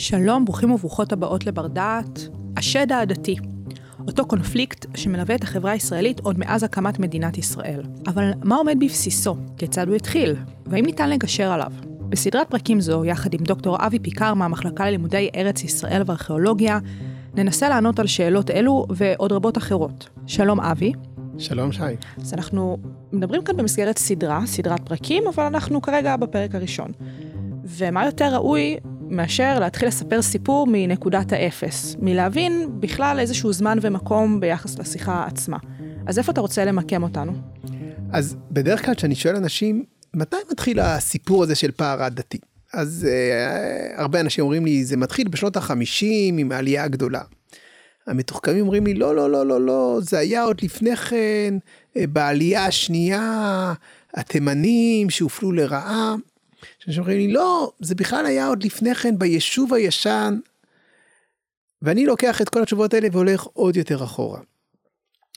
שלום, ברוכים וברוכות הבאות לבר דעת. השד העדתי. אותו קונפליקט שמלווה את החברה הישראלית עוד מאז הקמת מדינת ישראל. אבל מה עומד בבסיסו? כיצד הוא התחיל? והאם ניתן לגשר עליו? בסדרת פרקים זו, יחד עם דוקטור אבי פיקר מהמחלקה ללימודי ארץ ישראל וארכיאולוגיה, ננסה לענות על שאלות אלו ועוד רבות אחרות. שלום אבי. שלום שי. אז אנחנו מדברים כאן במסגרת סדרה, סדרת פרקים, אבל אנחנו כרגע בפרק הראשון. ומה יותר ראוי מאשר להתחיל לספר סיפור מנקודת האפס, מלהבין בכלל איזשהו זמן ומקום ביחס לשיחה עצמה. אז איפה אתה רוצה למקם אותנו? אז בדרך כלל כשאני שואל אנשים, מתי מתחיל הסיפור הזה של פער הדתי? אז uh, הרבה אנשים אומרים לי, זה מתחיל בשנות החמישים עם העלייה הגדולה. המתוחכמים אומרים לי, לא, לא, לא, לא, לא, זה היה עוד לפני כן, אה, בעלייה השנייה, התימנים שהופלו לרעה. שאומרים לי, לא, זה בכלל היה עוד לפני כן ביישוב הישן. ואני לוקח את כל התשובות האלה והולך עוד יותר אחורה.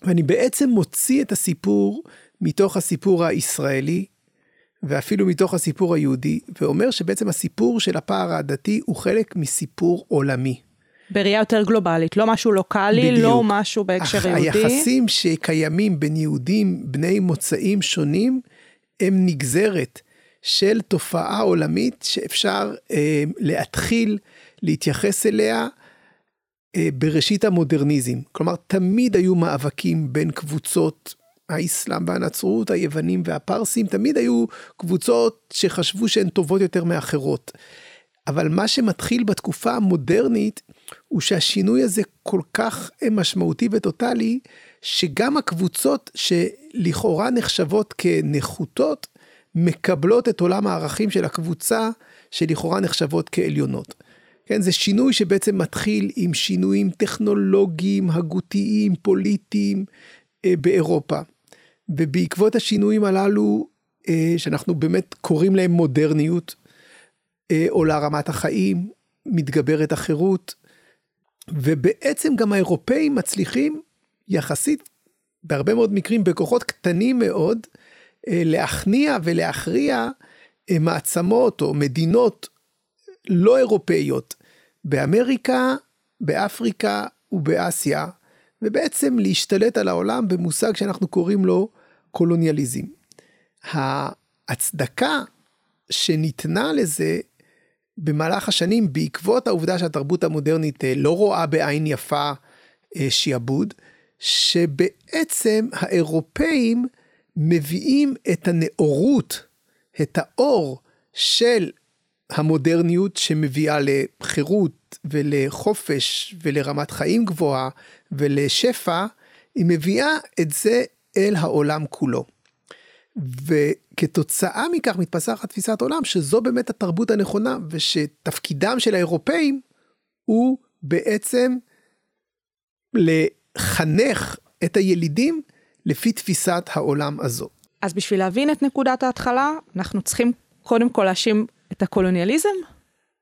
ואני בעצם מוציא את הסיפור מתוך הסיפור הישראלי, ואפילו מתוך הסיפור היהודי, ואומר שבעצם הסיפור של הפער העדתי הוא חלק מסיפור עולמי. בראייה יותר גלובלית, לא משהו לוקאלי, בדיוק. לא משהו בהקשר יהודי. היחסים שקיימים בין יהודים בני מוצאים שונים, הם נגזרת של תופעה עולמית שאפשר אה, להתחיל להתייחס אליה אה, בראשית המודרניזם. כלומר, תמיד היו מאבקים בין קבוצות האסלאם והנצרות, היוונים והפרסים, תמיד היו קבוצות שחשבו שהן טובות יותר מאחרות. אבל מה שמתחיל בתקופה המודרנית הוא שהשינוי הזה כל כך משמעותי וטוטאלי, שגם הקבוצות שלכאורה נחשבות כנחותות, מקבלות את עולם הערכים של הקבוצה שלכאורה נחשבות כעליונות. כן, זה שינוי שבעצם מתחיל עם שינויים טכנולוגיים, הגותיים, פוליטיים אה, באירופה. ובעקבות השינויים הללו, אה, שאנחנו באמת קוראים להם מודרניות, אה, עולה רמת החיים, מתגברת החירות, ובעצם גם האירופאים מצליחים יחסית, בהרבה מאוד מקרים, בכוחות קטנים מאוד, להכניע ולהכריע אה, מעצמות או מדינות לא אירופאיות באמריקה, באפריקה ובאסיה, ובעצם להשתלט על העולם במושג שאנחנו קוראים לו קולוניאליזם. ההצדקה שניתנה לזה במהלך השנים בעקבות העובדה שהתרבות המודרנית אה, לא רואה בעין יפה שיעבוד, שבעצם האירופאים מביאים את הנאורות, את האור של המודרניות שמביאה לחירות ולחופש ולרמת חיים גבוהה ולשפע, היא מביאה את זה אל העולם כולו. וכתוצאה מכך מתפתחת תפיסת עולם שזו באמת התרבות הנכונה ושתפקידם של האירופאים הוא בעצם לחנך את הילידים לפי תפיסת העולם הזו. אז בשביל להבין את נקודת ההתחלה, אנחנו צריכים קודם כל להאשים את הקולוניאליזם?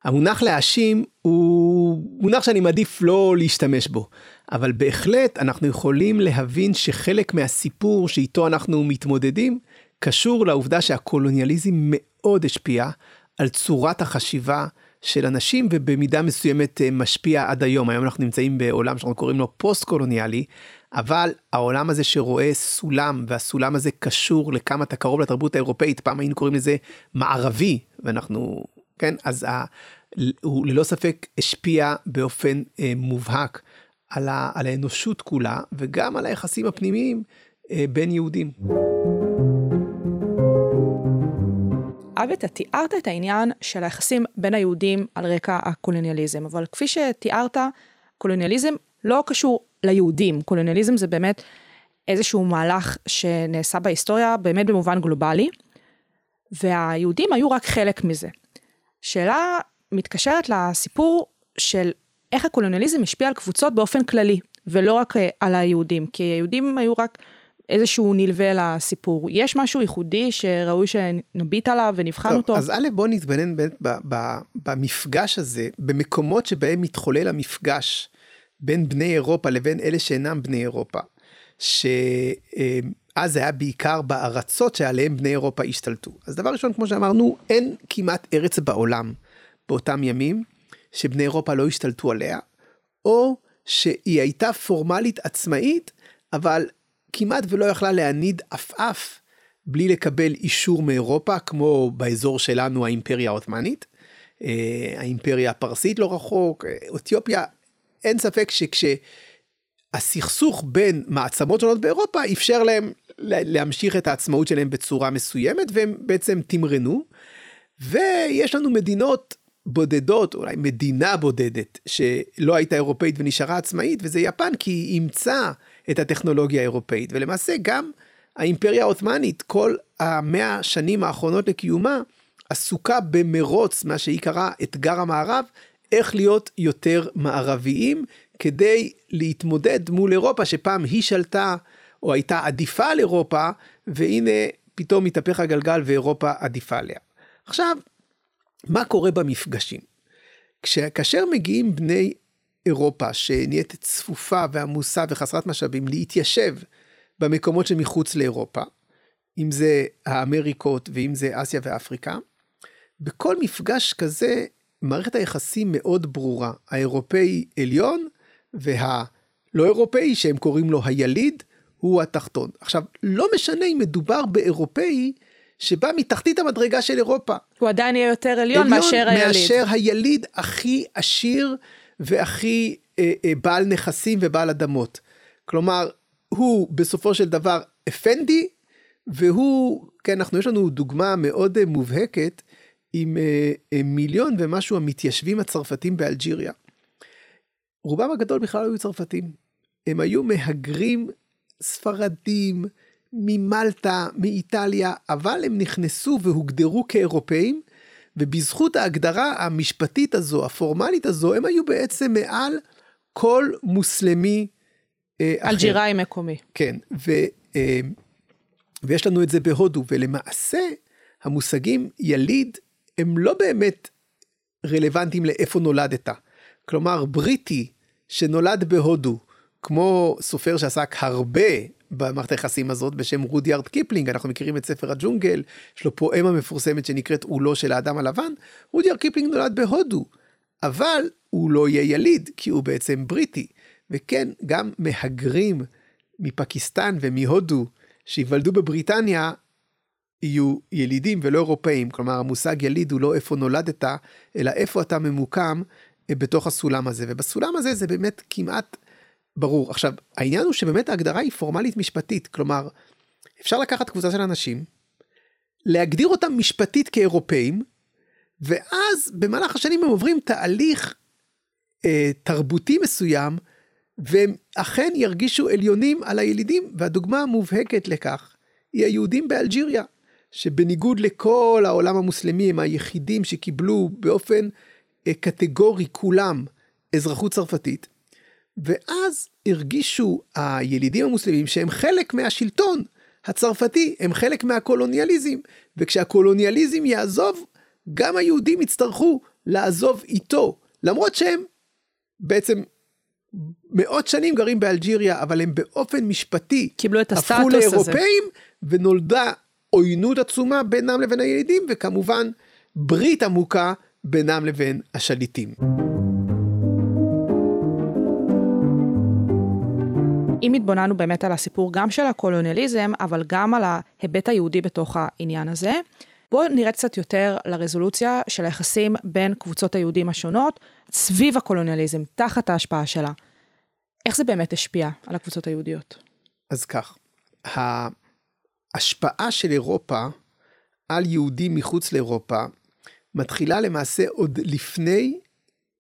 המונח להאשים הוא מונח שאני מעדיף לא להשתמש בו, אבל בהחלט אנחנו יכולים להבין שחלק מהסיפור שאיתו אנחנו מתמודדים קשור לעובדה שהקולוניאליזם מאוד השפיע על צורת החשיבה של אנשים ובמידה מסוימת אה, משפיע עד היום. היום אנחנו נמצאים בעולם שאנחנו קוראים לו פוסט קולוניאלי, אבל העולם הזה שרואה סולם, והסולם הזה קשור לכמה אתה קרוב לתרבות האירופאית, פעם היינו קוראים לזה מערבי, ואנחנו, כן, אז ה, הוא ללא ספק השפיע באופן אה, מובהק על, ה, על האנושות כולה, וגם על היחסים הפנימיים אה, בין יהודים. אבי, אתה תיארת את העניין של היחסים בין היהודים על רקע הקולוניאליזם, אבל כפי שתיארת, קולוניאליזם לא קשור ליהודים. קולוניאליזם זה באמת איזשהו מהלך שנעשה בהיסטוריה באמת במובן גלובלי, והיהודים היו רק חלק מזה. שאלה מתקשרת לסיפור של איך הקולוניאליזם השפיע על קבוצות באופן כללי, ולא רק אה, על היהודים, כי היהודים היו רק איזשהו נלווה לסיפור. יש משהו ייחודי שראוי שנביט עליו ונבחן טוב, אותו? אז א' בוא נתבונן במפגש הזה, במקומות שבהם מתחולל המפגש בין בני אירופה לבין אלה שאינם בני אירופה, שאז היה בעיקר בארצות שעליהם בני אירופה השתלטו. אז דבר ראשון, כמו שאמרנו, אין כמעט ארץ בעולם באותם ימים שבני אירופה לא השתלטו עליה, או שהיא הייתה פורמלית עצמאית, אבל כמעט ולא יכלה להניד עפעף בלי לקבל אישור מאירופה, כמו באזור שלנו האימפריה העות'מאנית, אה, האימפריה הפרסית לא רחוק, אה, אתיופיה, אין ספק שכשהסכסוך בין מעצמות שונות באירופה אפשר להם להמשיך את העצמאות שלהם בצורה מסוימת, והם בעצם תמרנו. ויש לנו מדינות בודדות, אולי מדינה בודדת, שלא הייתה אירופאית ונשארה עצמאית, וזה יפן, כי היא אימצה את הטכנולוגיה האירופאית, ולמעשה גם האימפריה העות'מאנית, כל המאה שנים האחרונות לקיומה, עסוקה במרוץ, מה שהיא קראה אתגר המערב, איך להיות יותר מערביים, כדי להתמודד מול אירופה, שפעם היא שלטה, או הייתה עדיפה על אירופה, והנה פתאום מתהפך הגלגל ואירופה עדיפה עליה. עכשיו, מה קורה במפגשים? כאשר מגיעים בני אירופה שנהיית צפופה ועמוסה וחסרת משאבים להתיישב במקומות שמחוץ לאירופה, אם זה האמריקות ואם זה אסיה ואפריקה, בכל מפגש כזה מערכת היחסים מאוד ברורה, האירופאי עליון והלא אירופאי שהם קוראים לו היליד הוא התחתון. עכשיו, לא משנה אם מדובר באירופאי שבא מתחתית המדרגה של אירופה. הוא עדיין יהיה יותר עליון, עליון מאשר היליד. מאשר היליד הכי עשיר והכי אה, אה, בעל נכסים ובעל אדמות. כלומר, הוא בסופו של דבר אפנדי, והוא, כן, אנחנו, יש לנו דוגמה מאוד אה, מובהקת עם אה, אה, מיליון ומשהו המתיישבים הצרפתים באלג'יריה. רובם הגדול בכלל היו צרפתים. הם היו מהגרים ספרדים, ממלטה, מאיטליה, אבל הם נכנסו והוגדרו כאירופאים, ובזכות ההגדרה המשפטית הזו, הפורמלית הזו, הם היו בעצם מעל כל מוסלמי אה, אחר. אלג'יראי מקומי. כן, ו, אה, ויש לנו את זה בהודו, ולמעשה המושגים יליד הם לא באמת רלוונטיים לאיפה נולדת. כלומר, בריטי שנולד בהודו, כמו סופר שעסק הרבה במערכת היחסים הזאת בשם רודיארד קיפלינג, אנחנו מכירים את ספר הג'ונגל, יש לו פואמה מפורסמת שנקראת עולו של האדם הלבן, רודיארד קיפלינג נולד בהודו, אבל הוא לא יהיה יליד, כי הוא בעצם בריטי. וכן, גם מהגרים מפקיסטן ומהודו שיוולדו בבריטניה, יהיו ילידים ולא אירופאים. כלומר, המושג יליד הוא לא איפה נולדת, אלא איפה אתה ממוקם אה, בתוך הסולם הזה. ובסולם הזה זה באמת כמעט ברור. עכשיו, העניין הוא שבאמת ההגדרה היא פורמלית משפטית, כלומר, אפשר לקחת קבוצה של אנשים, להגדיר אותם משפטית כאירופאים, ואז במהלך השנים הם עוברים תהליך אה, תרבותי מסוים, והם אכן ירגישו עליונים על הילידים, והדוגמה המובהקת לכך היא היהודים באלג'יריה, שבניגוד לכל העולם המוסלמי הם היחידים שקיבלו באופן אה, קטגורי כולם אזרחות צרפתית. ואז הרגישו הילידים המוסלמים שהם חלק מהשלטון הצרפתי, הם חלק מהקולוניאליזם, וכשהקולוניאליזם יעזוב, גם היהודים יצטרכו לעזוב איתו, למרות שהם בעצם מאות שנים גרים באלג'יריה, אבל הם באופן משפטי קיבלו את הסטטוס הזה. הפכו לאירופאים, ונולדה עוינות עצומה בינם לבין הילידים, וכמובן ברית עמוקה בינם לבין השליטים. אם התבוננו באמת על הסיפור גם של הקולוניאליזם, אבל גם על ההיבט היהודי בתוך העניין הזה, בואו נראה קצת יותר לרזולוציה של היחסים בין קבוצות היהודים השונות סביב הקולוניאליזם, תחת ההשפעה שלה. איך זה באמת השפיע על הקבוצות היהודיות? אז כך, ההשפעה של אירופה על יהודים מחוץ לאירופה מתחילה למעשה עוד לפני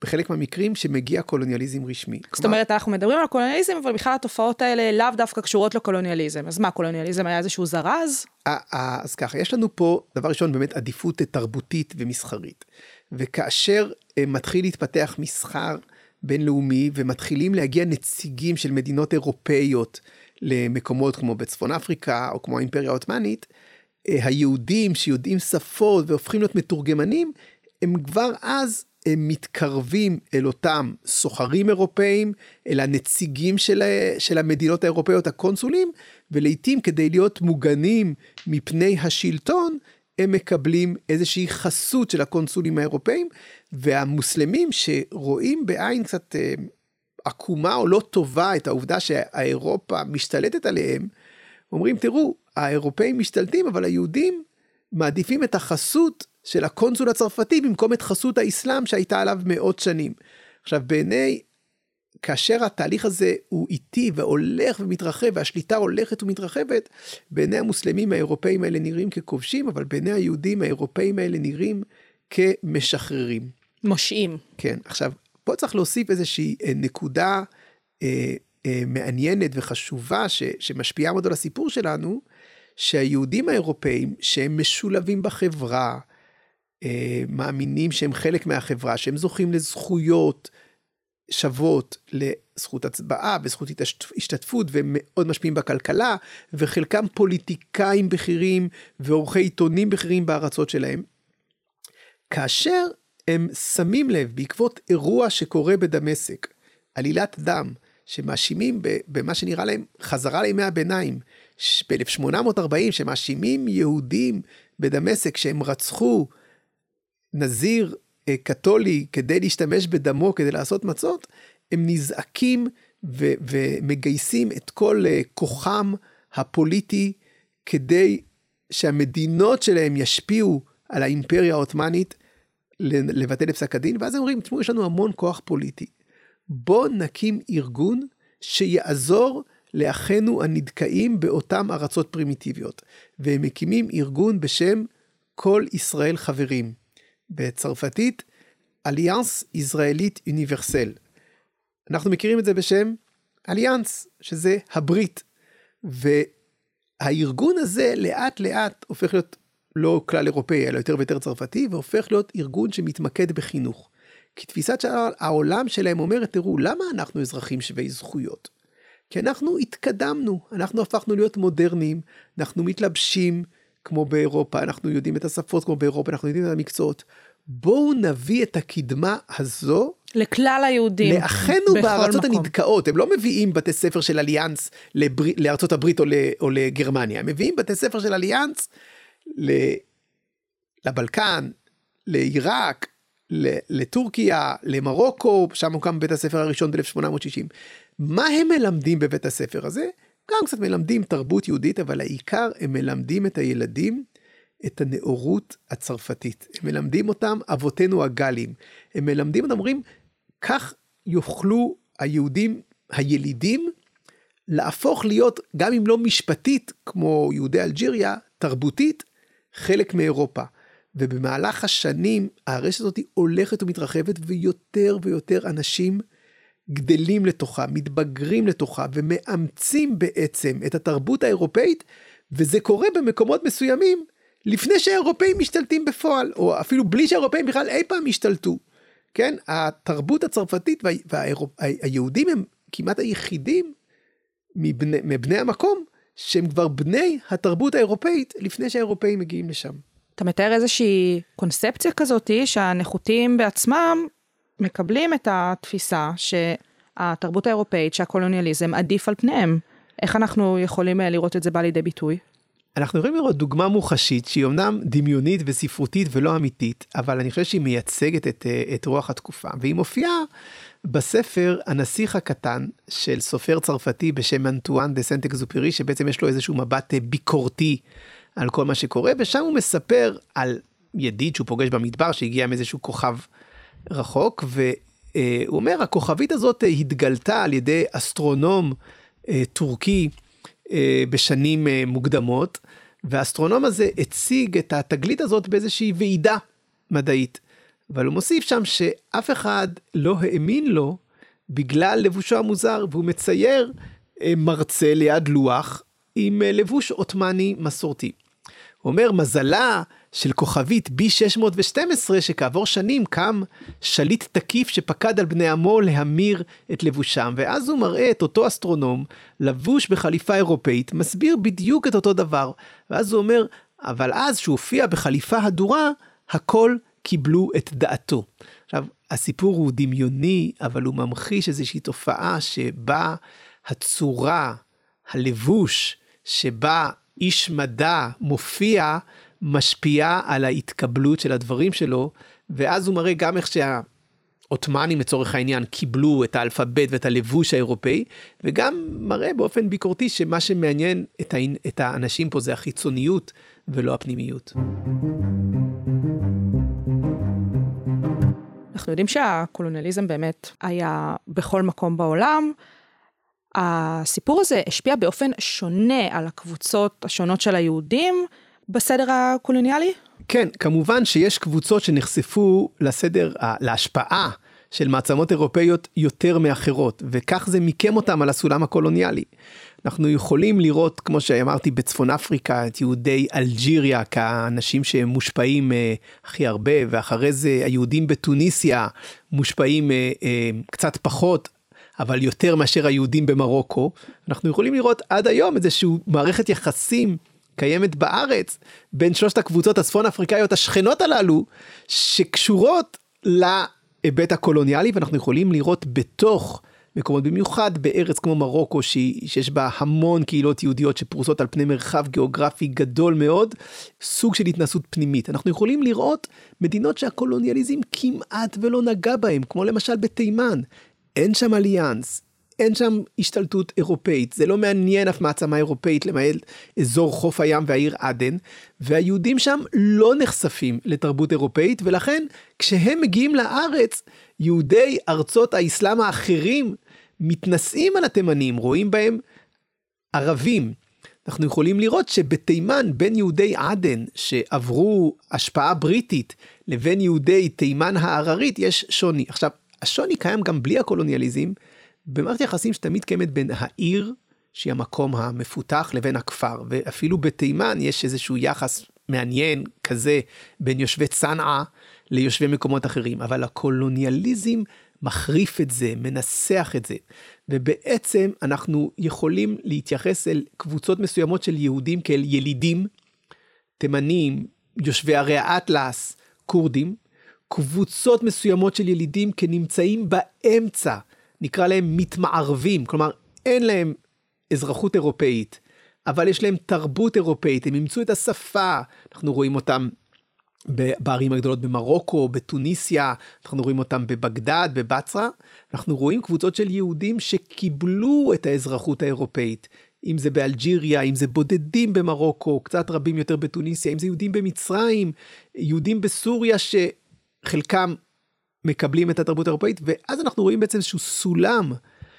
בחלק מהמקרים שמגיע קולוניאליזם רשמי. זאת אומרת, אנחנו מדברים על קולוניאליזם, אבל בכלל התופעות האלה לאו דווקא קשורות לקולוניאליזם. אז מה, קולוניאליזם היה איזשהו זרז? אז ככה, יש לנו פה, דבר ראשון, באמת עדיפות תרבותית ומסחרית. וכאשר אה, מתחיל להתפתח מסחר בינלאומי ומתחילים להגיע נציגים של מדינות אירופאיות למקומות כמו בצפון אפריקה או כמו האימפריה העות'מאנית, אה, היהודים שיודעים שפות והופכים להיות מתורגמנים, הם כבר אז הם מתקרבים אל אותם סוחרים אירופאים, אל הנציגים של, של המדינות האירופאיות, הקונסולים, ולעיתים כדי להיות מוגנים מפני השלטון, הם מקבלים איזושהי חסות של הקונסולים האירופאים, והמוסלמים שרואים בעין קצת אה, עקומה או לא טובה את העובדה שהאירופה משתלטת עליהם, אומרים, תראו, האירופאים משתלטים, אבל היהודים מעדיפים את החסות של הקונסול הצרפתי במקום את חסות האסלאם שהייתה עליו מאות שנים. עכשיו, בעיני, כאשר התהליך הזה הוא איטי והולך ומתרחב והשליטה הולכת ומתרחבת, בעיני המוסלמים האירופאים האלה נראים ככובשים, אבל בעיני היהודים האירופאים האלה נראים כמשחררים. מושיעים. כן, עכשיו, פה צריך להוסיף איזושהי אה, נקודה אה, אה, מעניינת וחשובה שמשפיעה מאוד על הסיפור שלנו, שהיהודים האירופאים שהם משולבים בחברה, מאמינים שהם חלק מהחברה, שהם זוכים לזכויות שוות, לזכות הצבעה וזכות השתתפות, והם מאוד משפיעים בכלכלה, וחלקם פוליטיקאים בכירים ועורכי עיתונים בכירים בארצות שלהם. כאשר הם שמים לב בעקבות אירוע שקורה בדמשק, עלילת דם, שמאשימים במה שנראה להם חזרה לימי הביניים, ב-1840, שמאשימים יהודים בדמשק שהם רצחו נזיר אה, קתולי כדי להשתמש בדמו כדי לעשות מצות, הם נזעקים ו- ומגייסים את כל אה, כוחם הפוליטי כדי שהמדינות שלהם ישפיעו על האימפריה העות'מאנית לבטל את פסק הדין, ואז הם אומרים, תשמעו, יש לנו המון כוח פוליטי. בואו נקים ארגון שיעזור לאחינו הנדכאים באותן ארצות פרימיטיביות. והם מקימים ארגון בשם כל ישראל חברים. בצרפתית, אליאנס ישראלית אוניברסל. אנחנו מכירים את זה בשם אליאנס, שזה הברית. והארגון הזה לאט לאט הופך להיות לא כלל אירופאי, אלא יותר ויותר צרפתי, והופך להיות ארגון שמתמקד בחינוך. כי תפיסת העולם שלהם אומרת, תראו, למה אנחנו אזרחים שווי זכויות? כי אנחנו התקדמנו, אנחנו הפכנו להיות מודרניים, אנחנו מתלבשים כמו באירופה, אנחנו יודעים את השפות כמו באירופה, אנחנו יודעים את המקצועות. בואו נביא את הקדמה הזו לכלל היהודים לאחינו בארצות מקום. הנדכאות הם לא מביאים בתי ספר של אליאנס לבר... לארצות הברית או, ל... או לגרמניה הם מביאים בתי ספר של אליאנס. לבלקן לעיראק לטורקיה למרוקו שם הוקם בית הספר הראשון ב-1860 מה הם מלמדים בבית הספר הזה גם קצת מלמדים תרבות יהודית אבל העיקר הם מלמדים את הילדים את הנאורות הצרפתית. הם מלמדים אותם אבותינו הגלים. הם מלמדים אותם, אומרים, כך יוכלו היהודים הילידים להפוך להיות, גם אם לא משפטית, כמו יהודי אלג'יריה, תרבותית, חלק מאירופה. ובמהלך השנים הרשת הזאת הולכת ומתרחבת ויותר ויותר אנשים גדלים לתוכה, מתבגרים לתוכה ומאמצים בעצם את התרבות האירופאית וזה קורה במקומות מסוימים לפני שהאירופאים משתלטים בפועל, או אפילו בלי שהאירופאים בכלל אי פעם השתלטו. כן, התרבות הצרפתית והיהודים הם כמעט היחידים מבני, מבני המקום שהם כבר בני התרבות האירופאית לפני שהאירופאים מגיעים לשם. אתה מתאר איזושהי קונספציה כזאתי שהנחותים בעצמם מקבלים את התפיסה שהתרבות האירופאית, שהקולוניאליזם עדיף על פניהם. איך אנחנו יכולים לראות את זה בא לידי ביטוי? אנחנו יכולים לראות דוגמה מוחשית שהיא אמנם דמיונית וספרותית ולא אמיתית, אבל אני חושב שהיא מייצגת את, אה, את רוח התקופה, והיא מופיעה בספר הנסיך הקטן של סופר צרפתי בשם אנטואן דה סנט אקזופרי, שבעצם יש לו איזשהו מבט אה, ביקורתי על כל מה שקורה, ושם הוא מספר על ידיד שהוא פוגש במדבר שהגיע עם איזשהו כוכב רחוק, והוא אומר הכוכבית הזאת התגלתה על ידי אסטרונום אה, טורקי. אה, בשנים אה, מוקדמות, והאסטרונום הזה הציג את התגלית הזאת באיזושהי ועידה מדעית. אבל הוא מוסיף שם שאף אחד לא האמין לו בגלל לבושו המוזר, והוא מצייר אה, מרצה ליד לוח עם לבוש עות'מאני מסורתי. הוא אומר, מזלה של כוכבית B612 שכעבור שנים קם שליט תקיף שפקד על בני עמו להמיר את לבושם ואז הוא מראה את אותו אסטרונום לבוש בחליפה אירופאית מסביר בדיוק את אותו דבר ואז הוא אומר אבל אז שהוא הופיע בחליפה הדורה הכל קיבלו את דעתו. עכשיו הסיפור הוא דמיוני אבל הוא ממחיש איזושהי תופעה שבה הצורה הלבוש שבה איש מדע מופיע משפיעה על ההתקבלות של הדברים שלו, ואז הוא מראה גם איך שה... עות'מאנים לצורך העניין קיבלו את האלפבית ואת הלבוש האירופאי, וגם מראה באופן ביקורתי שמה שמעניין. את האנשים פה זה החיצוניות ולא הפנימיות. אנחנו יודעים שהקולוניאליזם באמת היה בכל מקום בעולם. הסיפור הזה השפיע באופן שונה על הקבוצות השונות של היהודים בסדר הקולוניאלי? כן, כמובן שיש קבוצות שנחשפו לסדר, להשפעה של מעצמות אירופאיות יותר מאחרות, וכך זה מיקם אותם על הסולם הקולוניאלי. אנחנו יכולים לראות, כמו שאמרתי, בצפון אפריקה, את יהודי אלג'יריה כאנשים שמושפעים uh, הכי הרבה, ואחרי זה היהודים בתוניסיה מושפעים uh, uh, קצת פחות, אבל יותר מאשר היהודים במרוקו. אנחנו יכולים לראות עד היום איזושהי מערכת יחסים קיימת בארץ בין שלושת הקבוצות הצפון אפריקאיות השכנות הללו, שקשורות להיבט הקולוניאלי, ואנחנו יכולים לראות בתוך מקומות במיוחד בארץ כמו מרוקו שיש בה המון קהילות יהודיות שפרוסות על פני מרחב גיאוגרפי גדול מאוד, סוג של התנסות פנימית. אנחנו יכולים לראות מדינות שהקולוניאליזם כמעט ולא נגע בהם, כמו למשל בתימן. אין שם אליאנס, אין שם השתלטות אירופאית, זה לא מעניין אף מעצמה אירופאית למעט אזור חוף הים והעיר עדן, והיהודים שם לא נחשפים לתרבות אירופאית, ולכן כשהם מגיעים לארץ, יהודי ארצות האסלאם האחרים מתנשאים על התימנים, רואים בהם ערבים. אנחנו יכולים לראות שבתימן בין יהודי עדן שעברו השפעה בריטית לבין יהודי תימן ההררית יש שוני. עכשיו, השוני קיים גם בלי הקולוניאליזם, במערכת יחסים שתמיד קיימת בין העיר, שהיא המקום המפותח, לבין הכפר. ואפילו בתימן יש איזשהו יחס מעניין כזה בין יושבי צנעא ליושבי מקומות אחרים. אבל הקולוניאליזם מחריף את זה, מנסח את זה. ובעצם אנחנו יכולים להתייחס אל קבוצות מסוימות של יהודים כאל ילידים, תימנים, יושבי ערי האטלס, כורדים, קבוצות מסוימות של ילידים כנמצאים באמצע נקרא להם מתמערבים, כלומר אין להם אזרחות אירופאית, אבל יש להם תרבות אירופאית, הם אימצו את השפה, אנחנו רואים אותם בערים הגדולות במרוקו, בתוניסיה, אנחנו רואים אותם בבגדד, בבצרה, אנחנו רואים קבוצות של יהודים שקיבלו את האזרחות האירופאית, אם זה באלג'יריה, אם זה בודדים במרוקו, קצת רבים יותר בתוניסיה, אם זה יהודים במצרים, יהודים בסוריה שחלקם מקבלים את התרבות האירופאית, ואז אנחנו רואים בעצם איזשהו סולם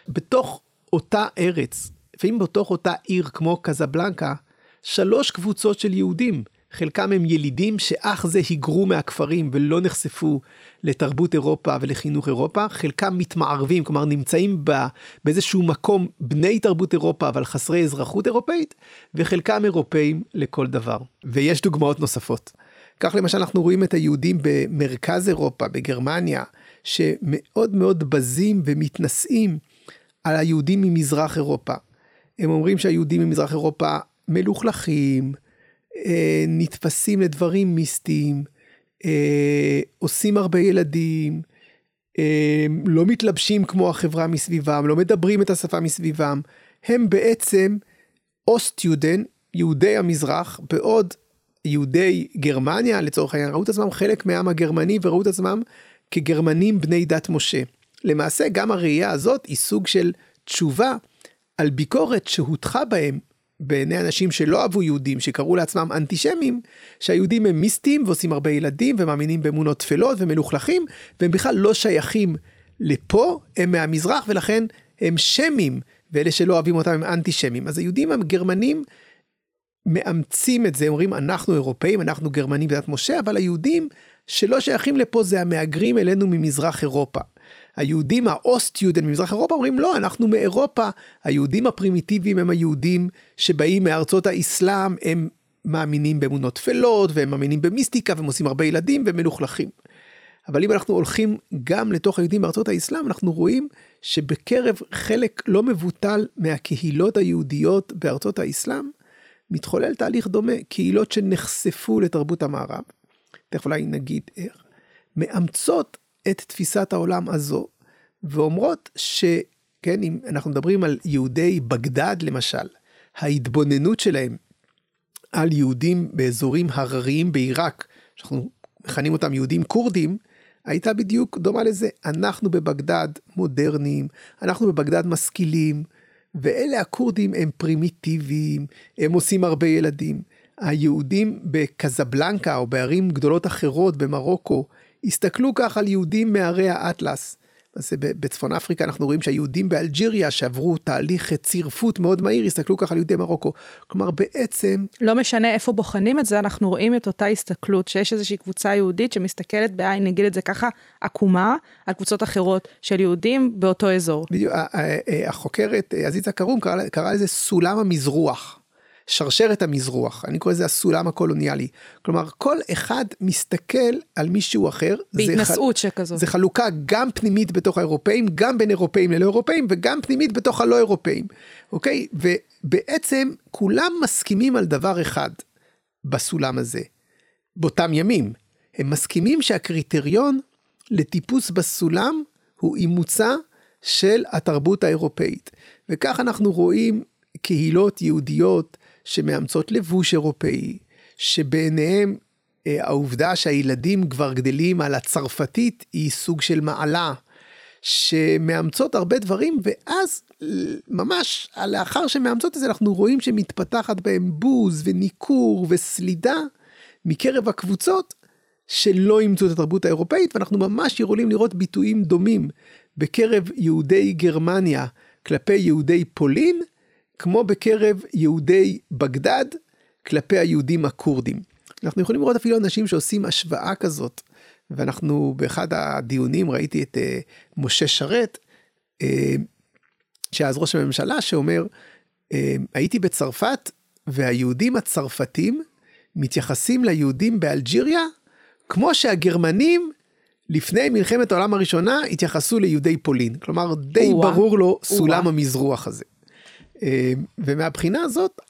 בתוך אותה ארץ, לפעמים בתוך אותה עיר כמו קזבלנקה, שלוש קבוצות של יהודים. חלקם הם ילידים שאך זה היגרו מהכפרים ולא נחשפו לתרבות אירופה ולחינוך אירופה, חלקם מתמערבים, כלומר נמצאים בה, באיזשהו מקום בני תרבות אירופה אבל חסרי אזרחות אירופאית, וחלקם אירופאים לכל דבר. ויש דוגמאות נוספות. כך למשל אנחנו רואים את היהודים במרכז אירופה, בגרמניה, שמאוד מאוד בזים ומתנשאים על היהודים ממזרח אירופה. הם אומרים שהיהודים ממזרח אירופה מלוכלכים, אה, נתפסים לדברים מיסטיים, אה, עושים הרבה ילדים, אה, לא מתלבשים כמו החברה מסביבם, לא מדברים את השפה מסביבם. הם בעצם או סטיודנט, יהודי המזרח, בעוד יהודי גרמניה לצורך העניין ראו את עצמם חלק מהעם הגרמני וראו את עצמם כגרמנים בני דת משה. למעשה גם הראייה הזאת היא סוג של תשובה על ביקורת שהוטחה בהם בעיני אנשים שלא אהבו יהודים שקראו לעצמם אנטישמים שהיהודים הם מיסטיים ועושים הרבה ילדים ומאמינים באמונות טפלות ומלוכלכים והם בכלל לא שייכים לפה הם מהמזרח ולכן הם שמים ואלה שלא אוהבים אותם הם אנטישמים אז היהודים הגרמנים מאמצים את זה, אומרים אנחנו אירופאים, אנחנו גרמנים בדת משה, אבל היהודים שלא שייכים לפה זה המהגרים אלינו ממזרח אירופה. היהודים האוסט-יהודים ממזרח אירופה אומרים לא, אנחנו מאירופה, היהודים הפרימיטיביים הם היהודים שבאים מארצות האסלאם, הם מאמינים באמונות טפלות, והם מאמינים במיסטיקה, והם עושים הרבה ילדים ומלוכלכים. אבל אם אנחנו הולכים גם לתוך היהודים בארצות האסלאם, אנחנו רואים שבקרב חלק לא מבוטל מהקהילות היהודיות בארצות האסלאם, מתחולל תהליך דומה, קהילות שנחשפו לתרבות המערב, תכף אולי נגיד איך, מאמצות את תפיסת העולם הזו, ואומרות שכן, אם אנחנו מדברים על יהודי בגדד למשל, ההתבוננות שלהם על יהודים באזורים הרריים בעיראק, שאנחנו מכנים אותם יהודים כורדים, הייתה בדיוק דומה לזה. אנחנו בבגדד מודרניים, אנחנו בבגדד משכילים, ואלה הכורדים הם פרימיטיביים, הם עושים הרבה ילדים. היהודים בקזבלנקה או בערים גדולות אחרות במרוקו, הסתכלו כך על יהודים מערי האטלס. אז בצפון אפריקה אנחנו רואים שהיהודים באלג'יריה שעברו תהליך צירפות מאוד מהיר, הסתכלו ככה על יהודי מרוקו. כלומר בעצם... לא משנה איפה בוחנים את זה, אנחנו רואים את אותה הסתכלות, שיש איזושהי קבוצה יהודית שמסתכלת בעין, נגיד את זה ככה, עקומה, על קבוצות אחרות של יהודים באותו אזור. בדיוק, החוקרת עזיזה קרום קראה, קרא לזה סולם המזרוח. שרשרת המזרוח, אני קורא לזה הסולם הקולוניאלי. כלומר, כל אחד מסתכל על מישהו אחר. בהתנשאות שכזאת. זה חלוקה גם פנימית בתוך האירופאים, גם בין אירופאים ללא אירופאים, וגם פנימית בתוך הלא אירופאים, אוקיי? ובעצם כולם מסכימים על דבר אחד בסולם הזה, באותם ימים. הם מסכימים שהקריטריון לטיפוס בסולם הוא אימוצה של התרבות האירופאית. וכך אנחנו רואים קהילות יהודיות שמאמצות לבוש אירופאי, שבעיניהם אה, העובדה שהילדים כבר גדלים על הצרפתית היא סוג של מעלה, שמאמצות הרבה דברים, ואז ממש לאחר שמאמצות את זה אנחנו רואים שמתפתחת בהם בוז וניכור וסלידה מקרב הקבוצות שלא אימצו את התרבות האירופאית, ואנחנו ממש יכולים לראות ביטויים דומים בקרב יהודי גרמניה כלפי יהודי פולין, כמו בקרב יהודי בגדד כלפי היהודים הכורדים. אנחנו יכולים לראות אפילו אנשים שעושים השוואה כזאת, ואנחנו באחד הדיונים ראיתי את uh, משה שרת, uh, שאז ראש הממשלה, שאומר, uh, הייתי בצרפת והיהודים הצרפתים מתייחסים ליהודים באלג'יריה כמו שהגרמנים לפני מלחמת העולם הראשונה התייחסו ליהודי פולין. כלומר, די ווא, ברור לו סולם ווא. המזרוח הזה. אה, ומהבחינה הזאת,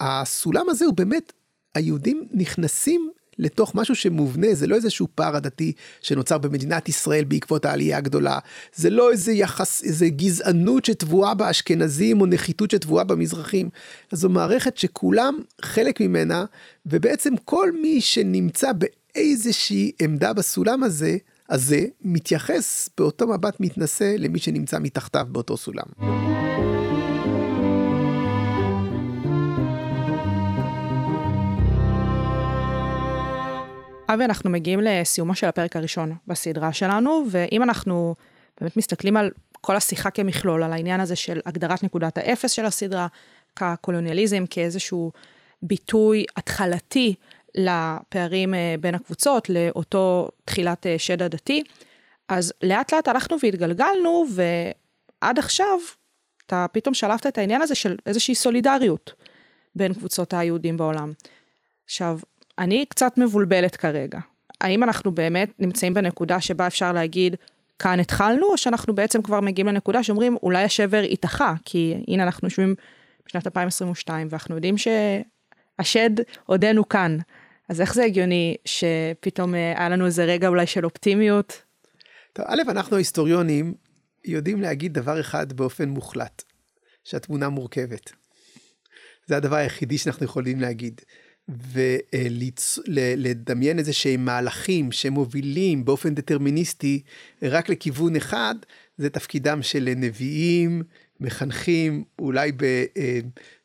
הסולם הזה הוא באמת, היהודים נכנסים לתוך משהו שמובנה, זה לא איזשהו פער עדתי שנוצר במדינת ישראל בעקבות העלייה הגדולה, זה לא איזה יחס, איזה גזענות שטבועה באשכנזים או נחיתות שטבועה במזרחים, זו מערכת שכולם חלק ממנה, ובעצם כל מי שנמצא באיזושהי עמדה בסולם הזה, הזה מתייחס באותו מבט מתנשא למי שנמצא מתחתיו באותו סולם. אבי, אנחנו מגיעים לסיומו של הפרק הראשון בסדרה שלנו, ואם אנחנו באמת מסתכלים על כל השיחה כמכלול, על העניין הזה של הגדרת נקודת האפס של הסדרה, כקולוניאליזם, כאיזשהו ביטוי התחלתי לפערים אה, בין הקבוצות, לאותו תחילת אה, שד עדתי, אז לאט לאט הלכנו והתגלגלנו, ועד עכשיו אתה פתאום שלפת את העניין הזה של איזושהי סולידריות בין קבוצות היהודים בעולם. עכשיו, אני קצת מבולבלת כרגע. האם אנחנו באמת נמצאים בנקודה שבה אפשר להגיד, כאן התחלנו, או שאנחנו בעצם כבר מגיעים לנקודה שאומרים, אולי השבר ייתכה, כי הנה אנחנו יושבים בשנת 2022, ואנחנו יודעים שהשד עודנו כאן. אז איך זה הגיוני שפתאום אה, היה לנו איזה רגע אולי של אופטימיות? טוב, א', אנחנו ההיסטוריונים יודעים להגיד דבר אחד באופן מוחלט, שהתמונה מורכבת. זה הדבר היחידי שאנחנו יכולים להגיד. ולדמיין איזה שהם מהלכים שמובילים באופן דטרמיניסטי רק לכיוון אחד, זה תפקידם של נביאים, מחנכים, אולי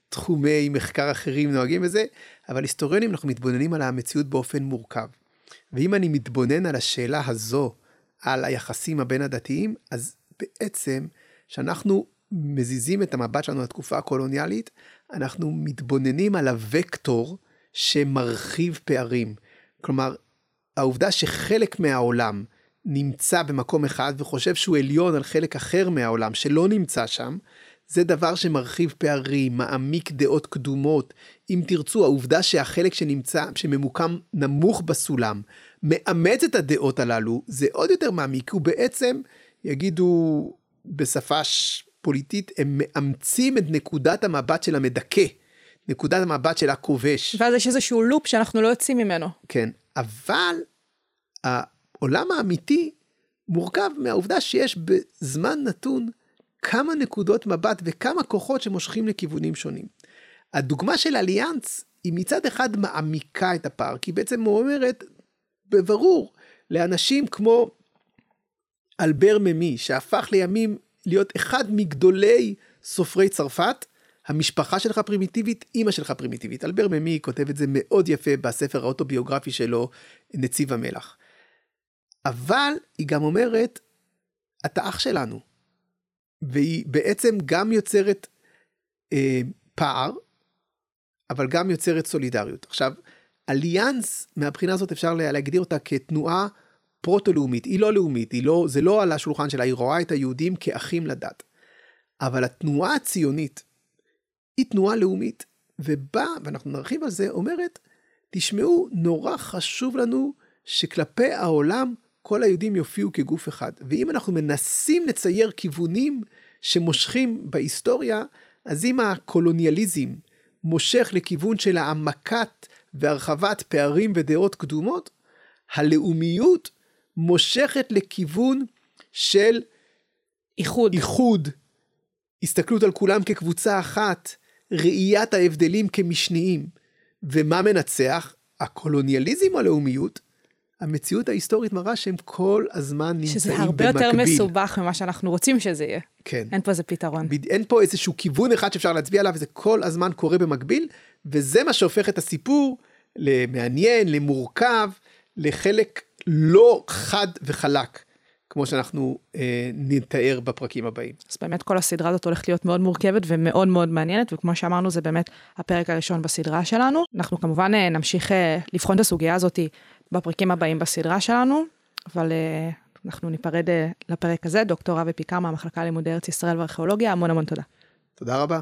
בתחומי מחקר אחרים נוהגים בזה, אבל היסטוריונים אנחנו מתבוננים על המציאות באופן מורכב. ואם אני מתבונן על השאלה הזו, על היחסים הבין הדתיים, אז בעצם, שאנחנו מזיזים את המבט שלנו לתקופה הקולוניאלית, אנחנו מתבוננים על הוקטור שמרחיב פערים. כלומר, העובדה שחלק מהעולם נמצא במקום אחד וחושב שהוא עליון על חלק אחר מהעולם שלא נמצא שם, זה דבר שמרחיב פערים, מעמיק דעות קדומות. אם תרצו, העובדה שהחלק שנמצא, שממוקם נמוך בסולם, מאמץ את הדעות הללו, זה עוד יותר מעמיק, ובעצם, יגידו בשפה פוליטית, הם מאמצים את נקודת המבט של המדכא. נקודת המבט של הכובש. ואז יש איזשהו לופ שאנחנו לא יוצאים ממנו. כן, אבל העולם האמיתי מורכב מהעובדה שיש בזמן נתון כמה נקודות מבט וכמה כוחות שמושכים לכיוונים שונים. הדוגמה של אליאנס היא מצד אחד מעמיקה את הפער, כי בעצם אומרת, בברור, לאנשים כמו אלבר ממי, שהפך לימים להיות אחד מגדולי סופרי צרפת, המשפחה שלך פרימיטיבית, אימא שלך פרימיטיבית. אלבר ממי כותב את זה מאוד יפה בספר האוטוביוגרפי שלו, נציב המלח. אבל היא גם אומרת, אתה אח שלנו. והיא בעצם גם יוצרת אה, פער, אבל גם יוצרת סולידריות. עכשיו, אליאנס, מהבחינה הזאת אפשר להגדיר אותה כתנועה פרוטו-לאומית, היא לא לאומית, היא לא, זה לא על השולחן שלה, היא רואה את היהודים כאחים לדת. אבל התנועה הציונית היא תנועה לאומית, ובאה, ואנחנו נרחיב על זה, אומרת, תשמעו, נורא חשוב לנו שכלפי העולם כל היהודים יופיעו כגוף אחד. ואם אנחנו מנסים לצייר כיוונים שמושכים בהיסטוריה, אז אם הקולוניאליזם מושך לכיוון של העמקת והרחבת פערים ודעות קדומות, הלאומיות מושכת לכיוון של איחוד. איחוד, הסתכלות על כולם כקבוצה אחת, ראיית ההבדלים כמשניים. ומה מנצח? הקולוניאליזם או הלאומיות? המציאות ההיסטורית מראה שהם כל הזמן נמצאים במקביל. שזה הרבה במקביל. יותר מסובך ממה שאנחנו רוצים שזה יהיה. כן. אין פה איזה פתרון. אין פה איזשהו כיוון אחד שאפשר להצביע עליו, וזה כל הזמן קורה במקביל, וזה מה שהופך את הסיפור למעניין, למורכב, לחלק לא חד וחלק, כמו שאנחנו אה, נתאר בפרקים הבאים. אז באמת כל הסדרה הזאת הולכת להיות מאוד מורכבת ומאוד מאוד מעניינת, וכמו שאמרנו, זה באמת הפרק הראשון בסדרה שלנו. אנחנו כמובן אה, נמשיך אה, לבחון את הסוגיה הזאת בפרקים הבאים בסדרה שלנו, אבל אה, אנחנו ניפרד אה, לפרק הזה. דוקטור אבי פיקר מהמחלקה ללימודי ארץ ישראל וארכיאולוגיה, המון המון תודה. תודה רבה.